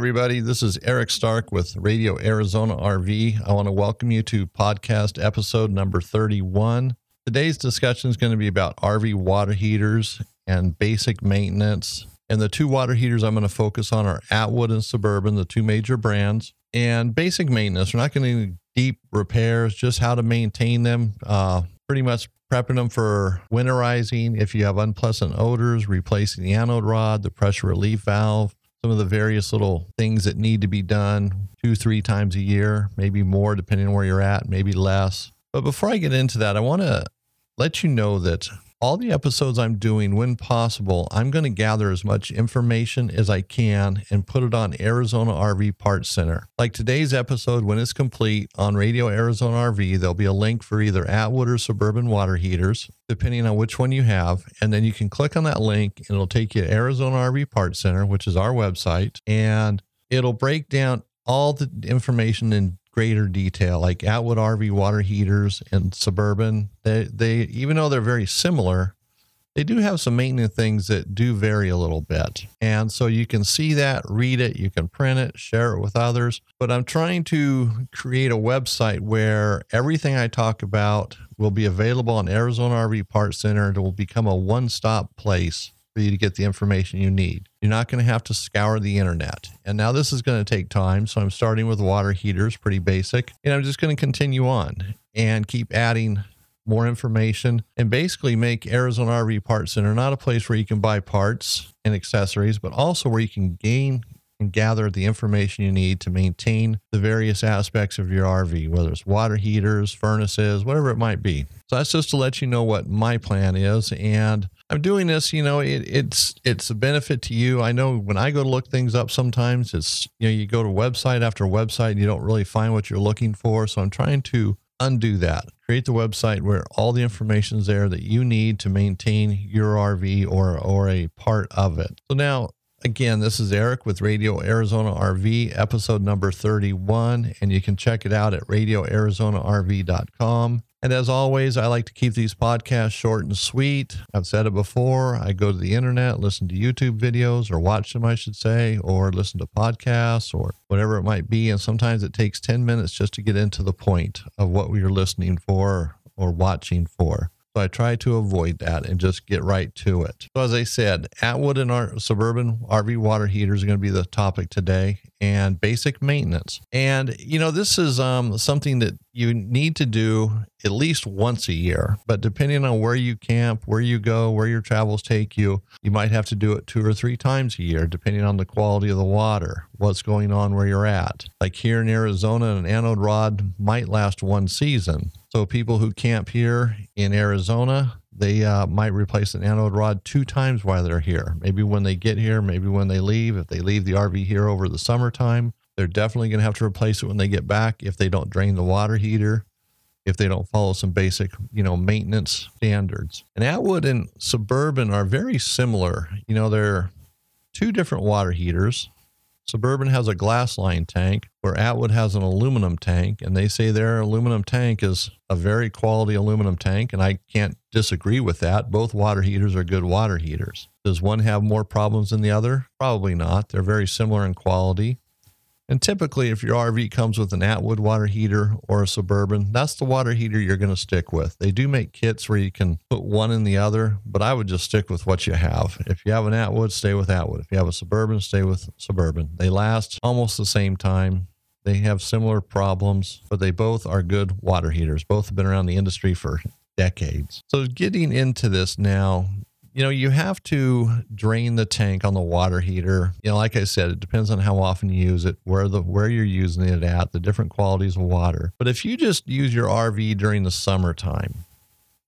everybody. This is Eric Stark with Radio Arizona RV. I want to welcome you to podcast episode number 31. Today's discussion is going to be about RV water heaters and basic maintenance. And the two water heaters I'm going to focus on are Atwood and Suburban, the two major brands. And basic maintenance. We're not going to deep repairs, just how to maintain them. Uh, pretty much prepping them for winterizing. If you have unpleasant odors, replacing the anode rod, the pressure relief valve, some of the various little things that need to be done two, three times a year, maybe more depending on where you're at, maybe less. But before I get into that, I want to let you know that all the episodes I'm doing, when possible, I'm going to gather as much information as I can and put it on Arizona RV Parts Center. Like today's episode, when it's complete on Radio Arizona RV, there'll be a link for either Atwood or Suburban water heaters, depending on which one you have. And then you can click on that link and it'll take you to Arizona RV Parts Center, which is our website. And it'll break down all the information in greater detail, like Atwood RV water heaters and Suburban. They, they even though they're very similar, they do have some maintenance things that do vary a little bit. And so you can see that, read it, you can print it, share it with others. But I'm trying to create a website where everything I talk about will be available on Arizona RV Parts Center. and It will become a one stop place for you to get the information you need. You're not going to have to scour the internet. And now this is going to take time. So I'm starting with water heaters, pretty basic. And I'm just going to continue on and keep adding more information and basically make Arizona RV Parts Center not a place where you can buy parts and accessories, but also where you can gain and gather the information you need to maintain the various aspects of your RV, whether it's water heaters, furnaces, whatever it might be. So that's just to let you know what my plan is. And I'm doing this, you know, it, it's it's a benefit to you. I know when I go to look things up sometimes it's you know, you go to website after website and you don't really find what you're looking for. So I'm trying to undo that. Create the website where all the information is there that you need to maintain your RV or or a part of it. So now again, this is Eric with Radio Arizona RV, episode number 31, and you can check it out at radioarizonarv.com. And as always, I like to keep these podcasts short and sweet. I've said it before. I go to the internet, listen to YouTube videos, or watch them, I should say, or listen to podcasts or whatever it might be. And sometimes it takes 10 minutes just to get into the point of what we are listening for or watching for. So I try to avoid that and just get right to it. So as I said, Atwood and our suburban RV water heaters are going to be the topic today and basic maintenance. And you know, this is um, something that you need to do at least once a year, but depending on where you camp, where you go, where your travels take you, you might have to do it two or three times a year, depending on the quality of the water, what's going on where you're at. Like here in Arizona, an anode rod might last one season. So people who camp here in Arizona, they uh, might replace an anode rod two times while they're here. Maybe when they get here, maybe when they leave. If they leave the RV here over the summertime, they're definitely going to have to replace it when they get back if they don't drain the water heater, if they don't follow some basic, you know, maintenance standards. And Atwood and Suburban are very similar. You know, they're two different water heaters. Suburban has a glass line tank where Atwood has an aluminum tank, and they say their aluminum tank is a very quality aluminum tank, and I can't disagree with that. Both water heaters are good water heaters. Does one have more problems than the other? Probably not. They're very similar in quality. And typically, if your RV comes with an Atwood water heater or a Suburban, that's the water heater you're going to stick with. They do make kits where you can put one in the other, but I would just stick with what you have. If you have an Atwood, stay with Atwood. If you have a Suburban, stay with Suburban. They last almost the same time. They have similar problems, but they both are good water heaters. Both have been around the industry for decades. So, getting into this now, you know, you have to drain the tank on the water heater. You know, like I said, it depends on how often you use it, where the where you're using it at, the different qualities of water. But if you just use your RV during the summertime,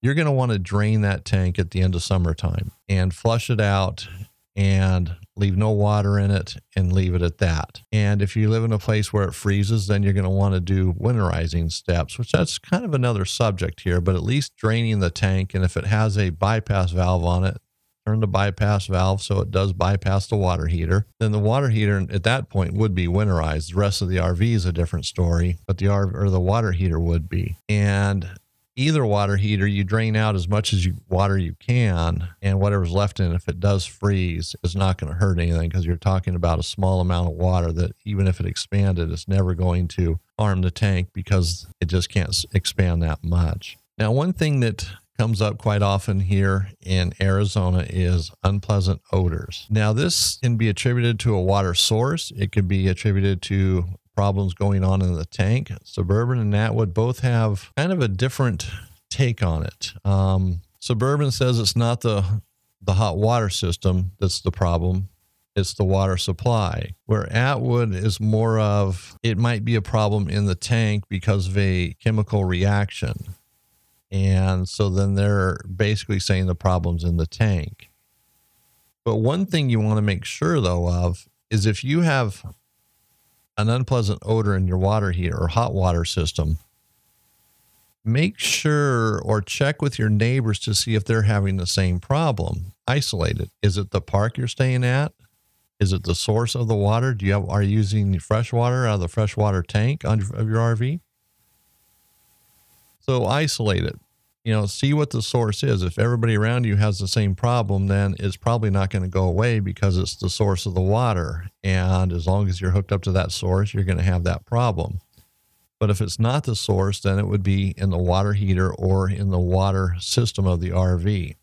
you're going to want to drain that tank at the end of summertime and flush it out and leave no water in it and leave it at that. And if you live in a place where it freezes, then you're going to want to do winterizing steps, which that's kind of another subject here, but at least draining the tank. And if it has a bypass valve on it, turn the bypass valve so it does bypass the water heater. Then the water heater at that point would be winterized. The rest of the RV is a different story, but the RV or the water heater would be. And either water heater, you drain out as much as you water you can, and whatever's left in, if it does freeze, is not going to hurt anything because you're talking about a small amount of water that even if it expanded, it's never going to harm the tank because it just can't expand that much. Now, one thing that comes up quite often here in Arizona is unpleasant odors. Now, this can be attributed to a water source, it could be attributed to problems going on in the tank. Suburban and Atwood both have kind of a different take on it. Um, Suburban says it's not the the hot water system that's the problem. It's the water supply. Where Atwood is more of it might be a problem in the tank because of a chemical reaction. And so then they're basically saying the problem's in the tank. But one thing you want to make sure though of is if you have an unpleasant odor in your water heater or hot water system, make sure or check with your neighbors to see if they're having the same problem. Isolate it. Is it the park you're staying at? Is it the source of the water? Do you have are you using fresh water out of the freshwater tank of your RV? So isolate it you know, see what the source is. If everybody around you has the same problem, then it's probably not going to go away because it's the source of the water. And as long as you're hooked up to that source, you're going to have that problem. But if it's not the source, then it would be in the water heater or in the water system of the RV.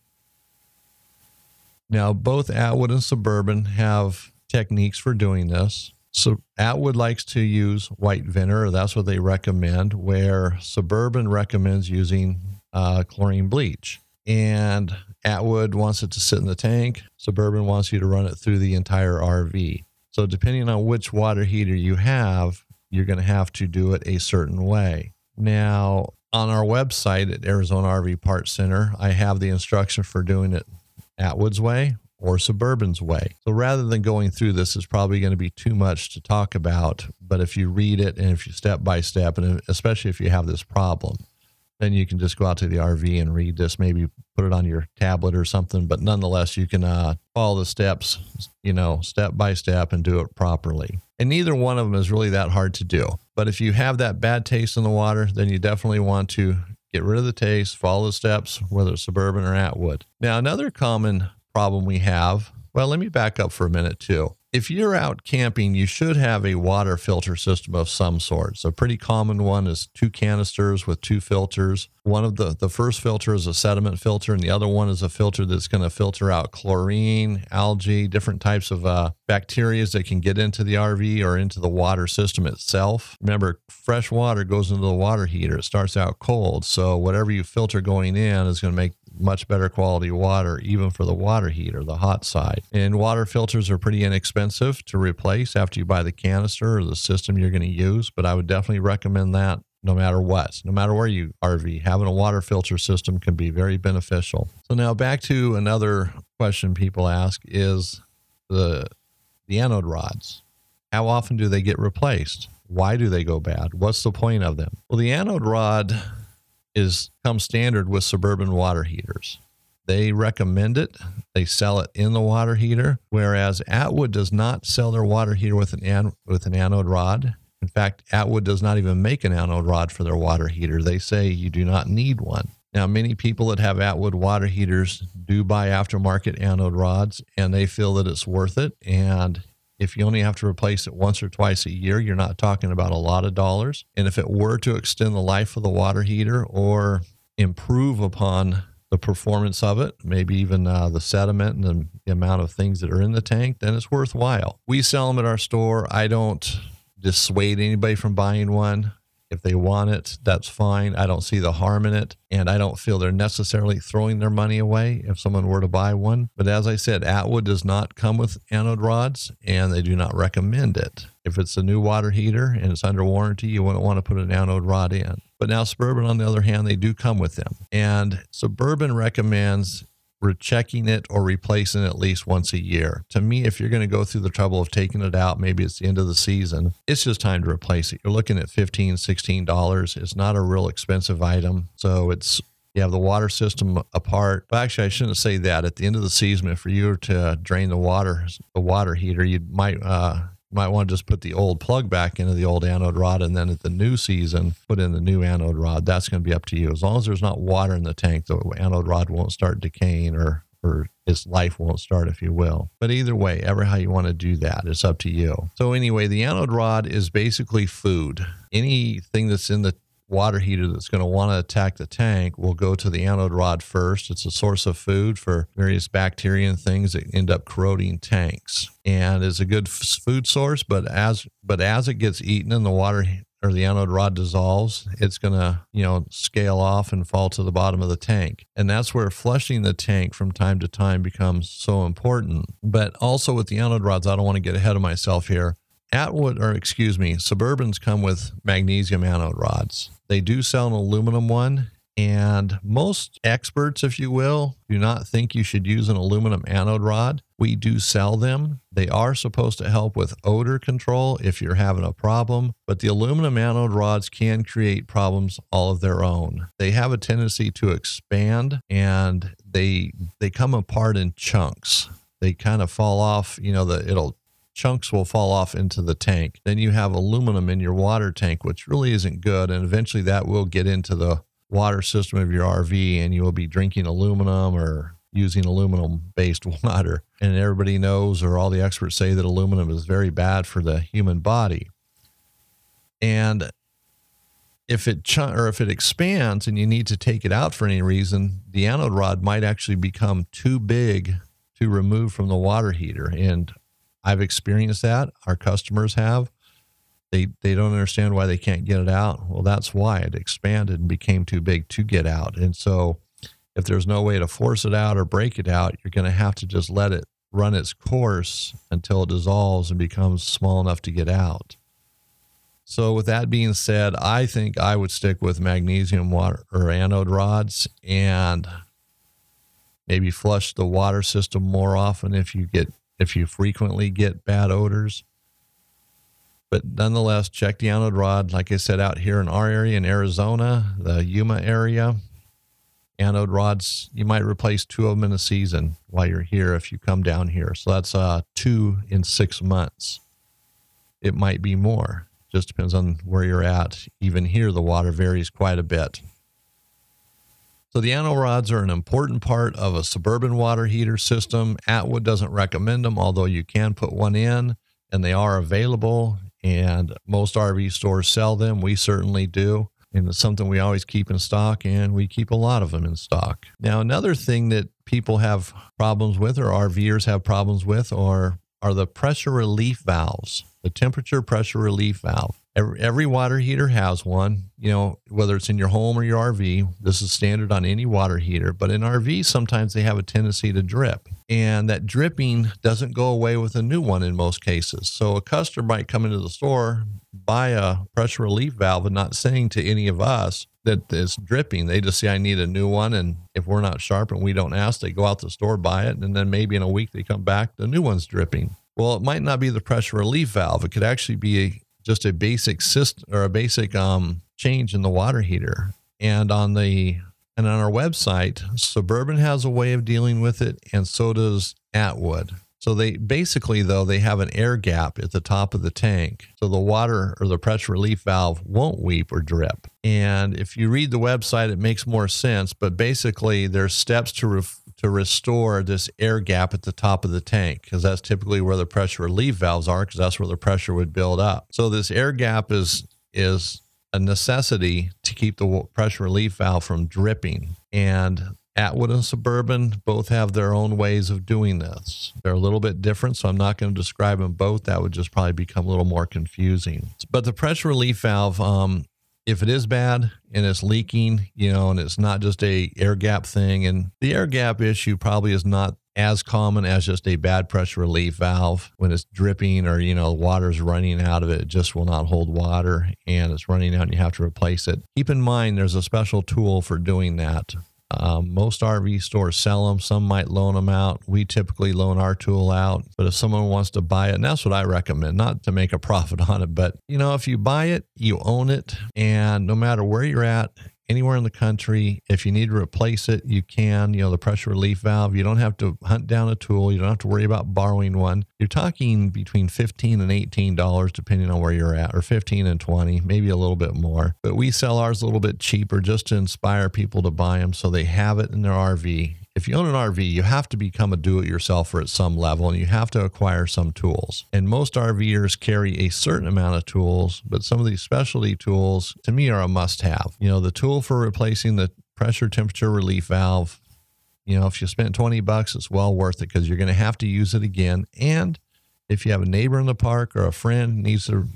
Now, both Atwood and Suburban have techniques for doing this. So Atwood likes to use white vinegar. That's what they recommend, where Suburban recommends using uh, chlorine bleach. And Atwood wants it to sit in the tank. Suburban wants you to run it through the entire RV. So, depending on which water heater you have, you're going to have to do it a certain way. Now, on our website at Arizona RV Parts Center, I have the instruction for doing it Atwood's way or Suburban's way. So rather than going through this, it's probably going to be too much to talk about. But if you read it and if you step by step, and especially if you have this problem, then you can just go out to the RV and read this, maybe put it on your tablet or something. But nonetheless, you can uh, follow the steps, you know, step by step and do it properly. And neither one of them is really that hard to do. But if you have that bad taste in the water, then you definitely want to get rid of the taste, follow the steps, whether it's suburban or Atwood. Now, another common problem we have, well, let me back up for a minute too if you're out camping, you should have a water filter system of some sort. So, a pretty common one is two canisters with two filters. One of the the first filter is a sediment filter, and the other one is a filter that's going to filter out chlorine, algae, different types of uh, bacteria that can get into the RV or into the water system itself. Remember, fresh water goes into the water heater. It starts out cold, so whatever you filter going in is going to make much better quality water, even for the water heater, the hot side. And water filters are pretty inexpensive to replace after you buy the canister or the system you're going to use. But I would definitely recommend that no matter what, no matter where you RV, having a water filter system can be very beneficial. So now back to another question people ask is the the anode rods. How often do they get replaced? Why do they go bad? What's the point of them? Well, the anode rod is come standard with suburban water heaters. They recommend it. They sell it in the water heater, whereas Atwood does not sell their water heater with an, an with an anode rod. In fact, Atwood does not even make an anode rod for their water heater. They say you do not need one. Now, many people that have Atwood water heaters do buy aftermarket anode rods and they feel that it's worth it. And if you only have to replace it once or twice a year, you're not talking about a lot of dollars. And if it were to extend the life of the water heater or improve upon the performance of it, maybe even uh, the sediment and the amount of things that are in the tank, then it's worthwhile. We sell them at our store. I don't dissuade anybody from buying one. If they want it, that's fine. I don't see the harm in it. And I don't feel they're necessarily throwing their money away if someone were to buy one. But as I said, Atwood does not come with anode rods and they do not recommend it. If it's a new water heater and it's under warranty, you wouldn't want to put an anode rod in. But now Suburban, on the other hand, they do come with them. And Suburban recommends checking it or replacing it at least once a year. To me, if you're going to go through the trouble of taking it out, maybe it's the end of the season, it's just time to replace it. You're looking at $15, $16. It's not a real expensive item. So it's you have the water system apart. Well, actually, I shouldn't say that. At the end of the season, if you were to drain the water, the water heater, you might uh, might want to just put the old plug back into the old anode rod and then at the new season put in the new anode rod. That's going to be up to you. As long as there's not water in the tank, the anode rod won't start decaying or or its life won't start, if you will. But either way, ever how you want to do that, it's up to you. So anyway, the anode rod is basically food. Anything that's in the water heater that's going to want to attack the tank will go to the anode rod first. It's a source of food for various bacteria and things that end up corroding tanks, and is a good food source. But as but as it gets eaten and the water or the anode rod dissolves, it's going to, you know, scale off and fall to the bottom of the tank. And that's where flushing the tank from time to time becomes so important. But also with the anode rods, I don't want to get ahead of myself here. Atwood, or excuse me, Suburbans come with magnesium anode rods. They do sell an aluminum one, and most experts, if you will, do not think you should use an aluminum anode rod. We do sell them. They are supposed to help with odor control if you're having a problem, but the aluminum anode rods can create problems all of their own. They have a tendency to expand and they they come apart in chunks. They kind of fall off, you know, the it'll chunks will fall off into the tank. Then you have aluminum in your water tank, which really isn't good. And eventually that will get into the water system of your RV and you will be drinking aluminum or using aluminum based water. And everybody knows, or all the experts say, that aluminum is very bad for the human body. And if it ch- or if it expands and you need to take it out for any reason, the anode rod might actually become too big to remove from the water heater. And I've experienced that. Our customers have. They they don't understand why they can't get it out. Well, that's why it expanded and became too big to get out. And so, if there's no way to force it out or break it out, you're going to have to just let it run its course until it dissolves and becomes small enough to get out. So, with that being said, I think I would stick with magnesium water or anode rods and maybe flush the water system more often if you get if you frequently get bad odors. But nonetheless, check the anode rod. Like I said, out here in our area in Arizona, the Yuma area, anode rods, you might replace two of them in a season while you're here if you come down here. So that's uh, two in six months. It might be more. Just depends on where you're at. Even here, the water varies quite a bit. So the anode rods are an important part of a suburban water heater system. Atwood doesn't recommend them, although you can put one in and they are available and most RV stores sell them. We certainly do. And it's something we always keep in stock, and we keep a lot of them in stock. Now, another thing that people have problems with, or RVers have problems with, are, are the pressure relief valves, the temperature pressure relief valve. Every, every water heater has one, you know, whether it's in your home or your RV. This is standard on any water heater, but in RV, sometimes they have a tendency to drip. And that dripping doesn't go away with a new one in most cases. So a customer might come into the store, buy a pressure relief valve, and not saying to any of us that it's dripping. They just say, I need a new one. And if we're not sharp and we don't ask, they go out the store, buy it. And then maybe in a week they come back, the new one's dripping. Well, it might not be the pressure relief valve. It could actually be a just a basic system or a basic um, change in the water heater. And on the and on our website, Suburban has a way of dealing with it, and so does Atwood. So they basically though they have an air gap at the top of the tank, so the water or the pressure relief valve won't weep or drip. And if you read the website, it makes more sense. But basically, there's steps to to restore this air gap at the top of the tank because that's typically where the pressure relief valves are because that's where the pressure would build up. So this air gap is is a necessity to keep the pressure relief valve from dripping. And Atwood and Suburban both have their own ways of doing this. They're a little bit different, so I'm not going to describe them both. That would just probably become a little more confusing. But the pressure relief valve, um, if it is bad and it's leaking, you know, and it's not just a air gap thing, and the air gap issue probably is not as common as just a bad pressure relief valve when it's dripping or you know water's running out of it, it just will not hold water and it's running out and you have to replace it keep in mind there's a special tool for doing that um, most RV stores sell them. Some might loan them out. We typically loan our tool out. But if someone wants to buy it, and that's what I recommend, not to make a profit on it, but you know, if you buy it, you own it. And no matter where you're at anywhere in the country. If you need to replace it, you can. You know, the pressure relief valve, you don't have to hunt down a tool. You don't have to worry about borrowing one. You're talking between 15 and $18 depending on where you're at, or 15 and 20, maybe a little bit more. But we sell ours a little bit cheaper just to inspire people to buy them so they have it in their RV if you own an RV, you have to become a do it yourselfer at some level and you have to acquire some tools. And most RVers carry a certain amount of tools, but some of these specialty tools to me are a must have. You know, the tool for replacing the pressure temperature relief valve, you know, if you spent 20 bucks, it's well worth it because you're going to have to use it again. And if you have a neighbor in the park or a friend needs to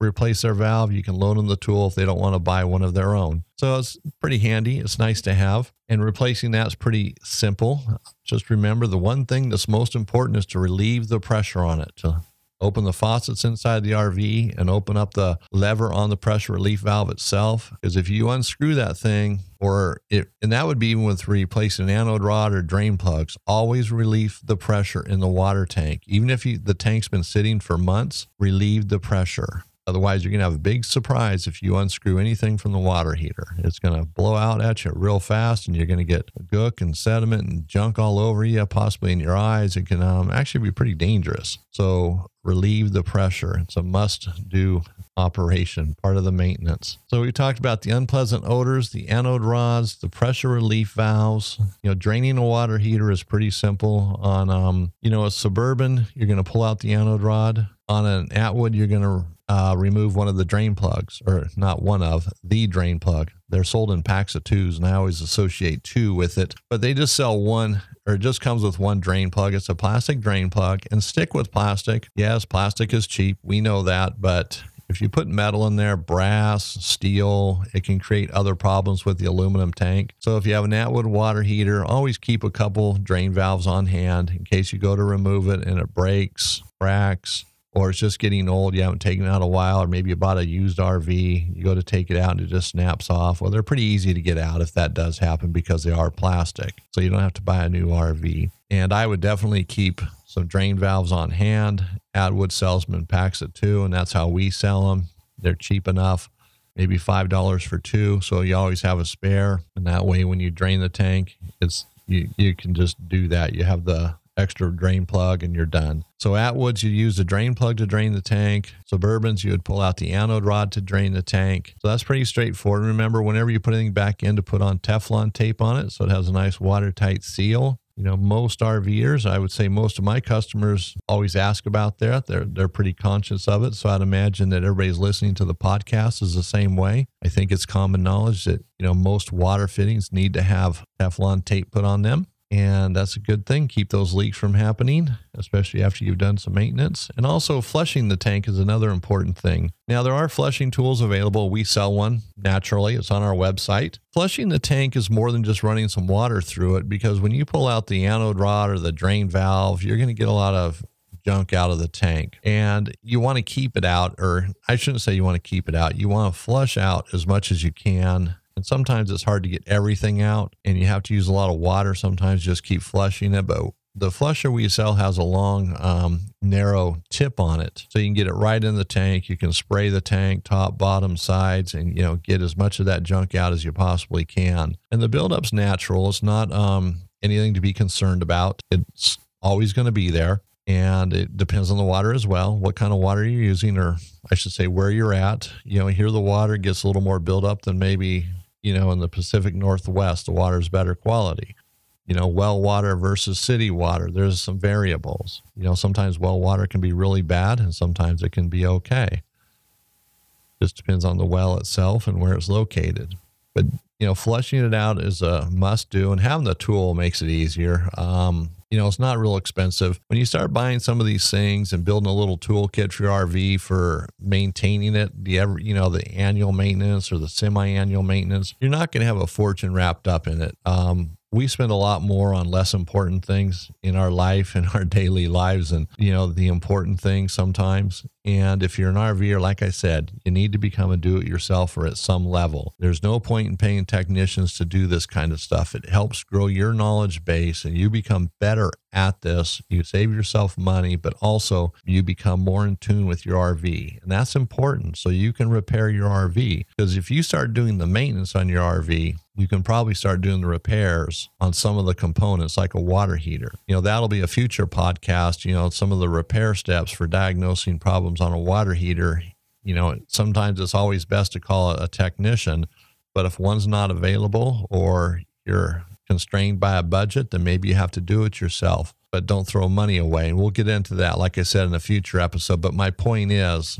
replace their valve, you can loan them the tool if they don't want to buy one of their own. So it's pretty handy. It's nice to have. And replacing that's pretty simple. Just remember the one thing that's most important is to relieve the pressure on it, to open the faucets inside the RV and open up the lever on the pressure relief valve itself. Because if you unscrew that thing, or it, and that would be even with replacing an anode rod or drain plugs, always relieve the pressure in the water tank. Even if you, the tank's been sitting for months, relieve the pressure. Otherwise, you're going to have a big surprise if you unscrew anything from the water heater. It's going to blow out at you real fast, and you're going to get gook and sediment and junk all over you, possibly in your eyes. It can um, actually be pretty dangerous. So, relieve the pressure. It's a must do operation, part of the maintenance. So, we talked about the unpleasant odors, the anode rods, the pressure relief valves. You know, draining a water heater is pretty simple. On, um, you know, a suburban, you're going to pull out the anode rod. On an Atwood, you're going to uh, remove one of the drain plugs, or not one of the drain plug. They're sold in packs of twos, and I always associate two with it. But they just sell one, or it just comes with one drain plug. It's a plastic drain plug, and stick with plastic. Yes, plastic is cheap. We know that, but if you put metal in there, brass, steel, it can create other problems with the aluminum tank. So if you have an Atwood water heater, always keep a couple drain valves on hand in case you go to remove it and it breaks, cracks, or it's just getting old, you haven't taken it out a while, or maybe you bought a used RV, you go to take it out and it just snaps off. Well, they're pretty easy to get out if that does happen because they are plastic. So you don't have to buy a new RV. And I would definitely keep some drain valves on hand. Atwood Salesman packs it too, and that's how we sell them. They're cheap enough, maybe $5 for two. So you always have a spare. And that way, when you drain the tank, it's you, you can just do that. You have the extra drain plug and you're done. So Atwoods, you use the drain plug to drain the tank. Suburbans, you would pull out the anode rod to drain the tank. So that's pretty straightforward. Remember, whenever you put anything back in, to put on Teflon tape on it so it has a nice watertight seal. You know, most RVers, I would say most of my customers always ask about that. They're they're pretty conscious of it. So I'd imagine that everybody's listening to the podcast is the same way. I think it's common knowledge that, you know, most water fittings need to have Teflon tape put on them and that's a good thing. Keep those leaks from happening, especially after you've done some maintenance. And also, flushing the tank is another important thing. Now, there are flushing tools available. We sell one naturally, it's on our website. Flushing the tank is more than just running some water through it because when you pull out the anode rod or the drain valve, you're going to get a lot of junk out of the tank and you want to keep it out or I shouldn't say you want to keep it out you want to flush out as much as you can and sometimes it's hard to get everything out and you have to use a lot of water sometimes just keep flushing it. But the flusher we sell has a long, um, narrow tip on it. So you can get it right in the tank. You can spray the tank, top, bottom, sides, and, you know, get as much of that junk out as you possibly can. And the buildup's natural. It's not um, anything to be concerned about. It's always going to be there and it depends on the water as well what kind of water you're using or i should say where you're at you know here the water gets a little more buildup than maybe you know, in the Pacific Northwest, the water is better quality. You know, well water versus city water, there's some variables. You know, sometimes well water can be really bad and sometimes it can be okay. Just depends on the well itself and where it's located. But, you know, flushing it out is a must do and having the tool makes it easier. Um, you know, it's not real expensive. When you start buying some of these things and building a little toolkit for your RV for maintaining it, the ever, you know, the annual maintenance or the semi-annual maintenance, you're not going to have a fortune wrapped up in it. Um, we spend a lot more on less important things in our life and our daily lives and you know the important things sometimes And if you're an RVer, like I said, you need to become a do it yourselfer at some level. There's no point in paying technicians to do this kind of stuff. It helps grow your knowledge base and you become better at this. You save yourself money, but also you become more in tune with your RV. And that's important so you can repair your RV. Because if you start doing the maintenance on your RV, you can probably start doing the repairs on some of the components like a water heater. You know, that'll be a future podcast, you know, some of the repair steps for diagnosing problems on a water heater. You know, sometimes it's always best to call a technician, but if one's not available or you're constrained by a budget, then maybe you have to do it yourself. But don't throw money away. And we'll get into that, like I said, in a future episode. But my point is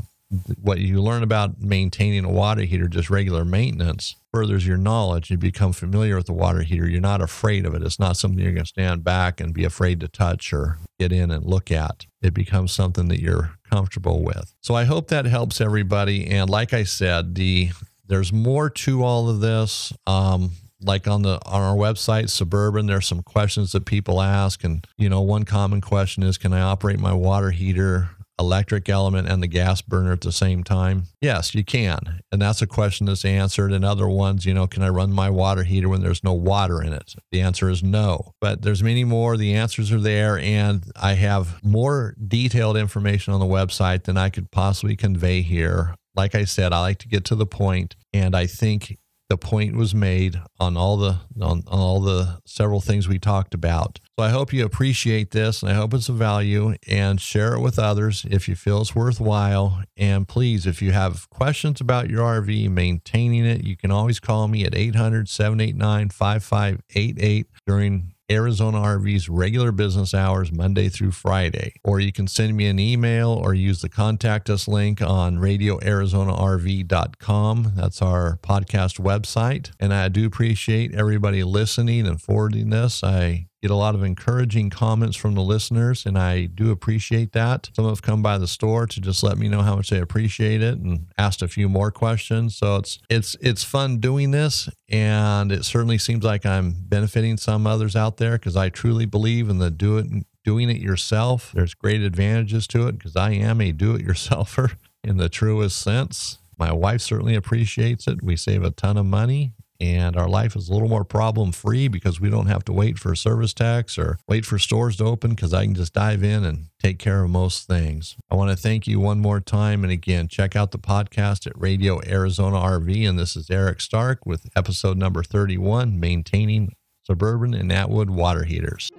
what you learn about maintaining a water heater, just regular maintenance, furthers your knowledge. You become familiar with the water heater. You're not afraid of it. It's not something you're going to stand back and be afraid to touch or get in and look at. It becomes something that you're comfortable with. So I hope that helps everybody. And like I said, the there's more to all of this. Um, like on the on our website suburban there's some questions that people ask and you know one common question is can i operate my water heater electric element and the gas burner at the same time? Yes, you can. And that's a question that's answered. And other ones, you know, can I run my water heater when there's no water in it? The answer is no. But there's many more. The answers are there. And I have more detailed information on the website than I could possibly convey here. Like I said, I like to get to the point, and I think the point was made on all the on, on, all the several things we talked about. I hope you appreciate this and I hope it's of value and share it with others if you feel it's worthwhile. And please, if you have questions about your RV, maintaining it, you can always call me at 800 789 5588 during Arizona RV's regular business hours, Monday through Friday. Or you can send me an email or use the contact us link on radioarizonarv.com. That's our podcast website. And I do appreciate everybody listening and forwarding this. I get a lot of encouraging comments from the listeners, and I do appreciate that. Some have come by the store to just let me know how much they appreciate it and asked a few more questions. So it's it's it's fun doing this, and it certainly seems like I'm benefiting some others out there because I truly believe in the do it doing it yourself. There's great advantages to it because I am a do it yourselfer in the truest sense. My wife certainly appreciates it. We save a ton of money and our life is a little more problem free because we don't have to wait for service tax or wait for stores to open because I can just dive in and take care of most things. I want to thank you one more time. And again, check out the podcast at Radio Arizona RV. And this is Eric Stark with episode number 31 Maintaining Suburban and Atwood Water Heaters.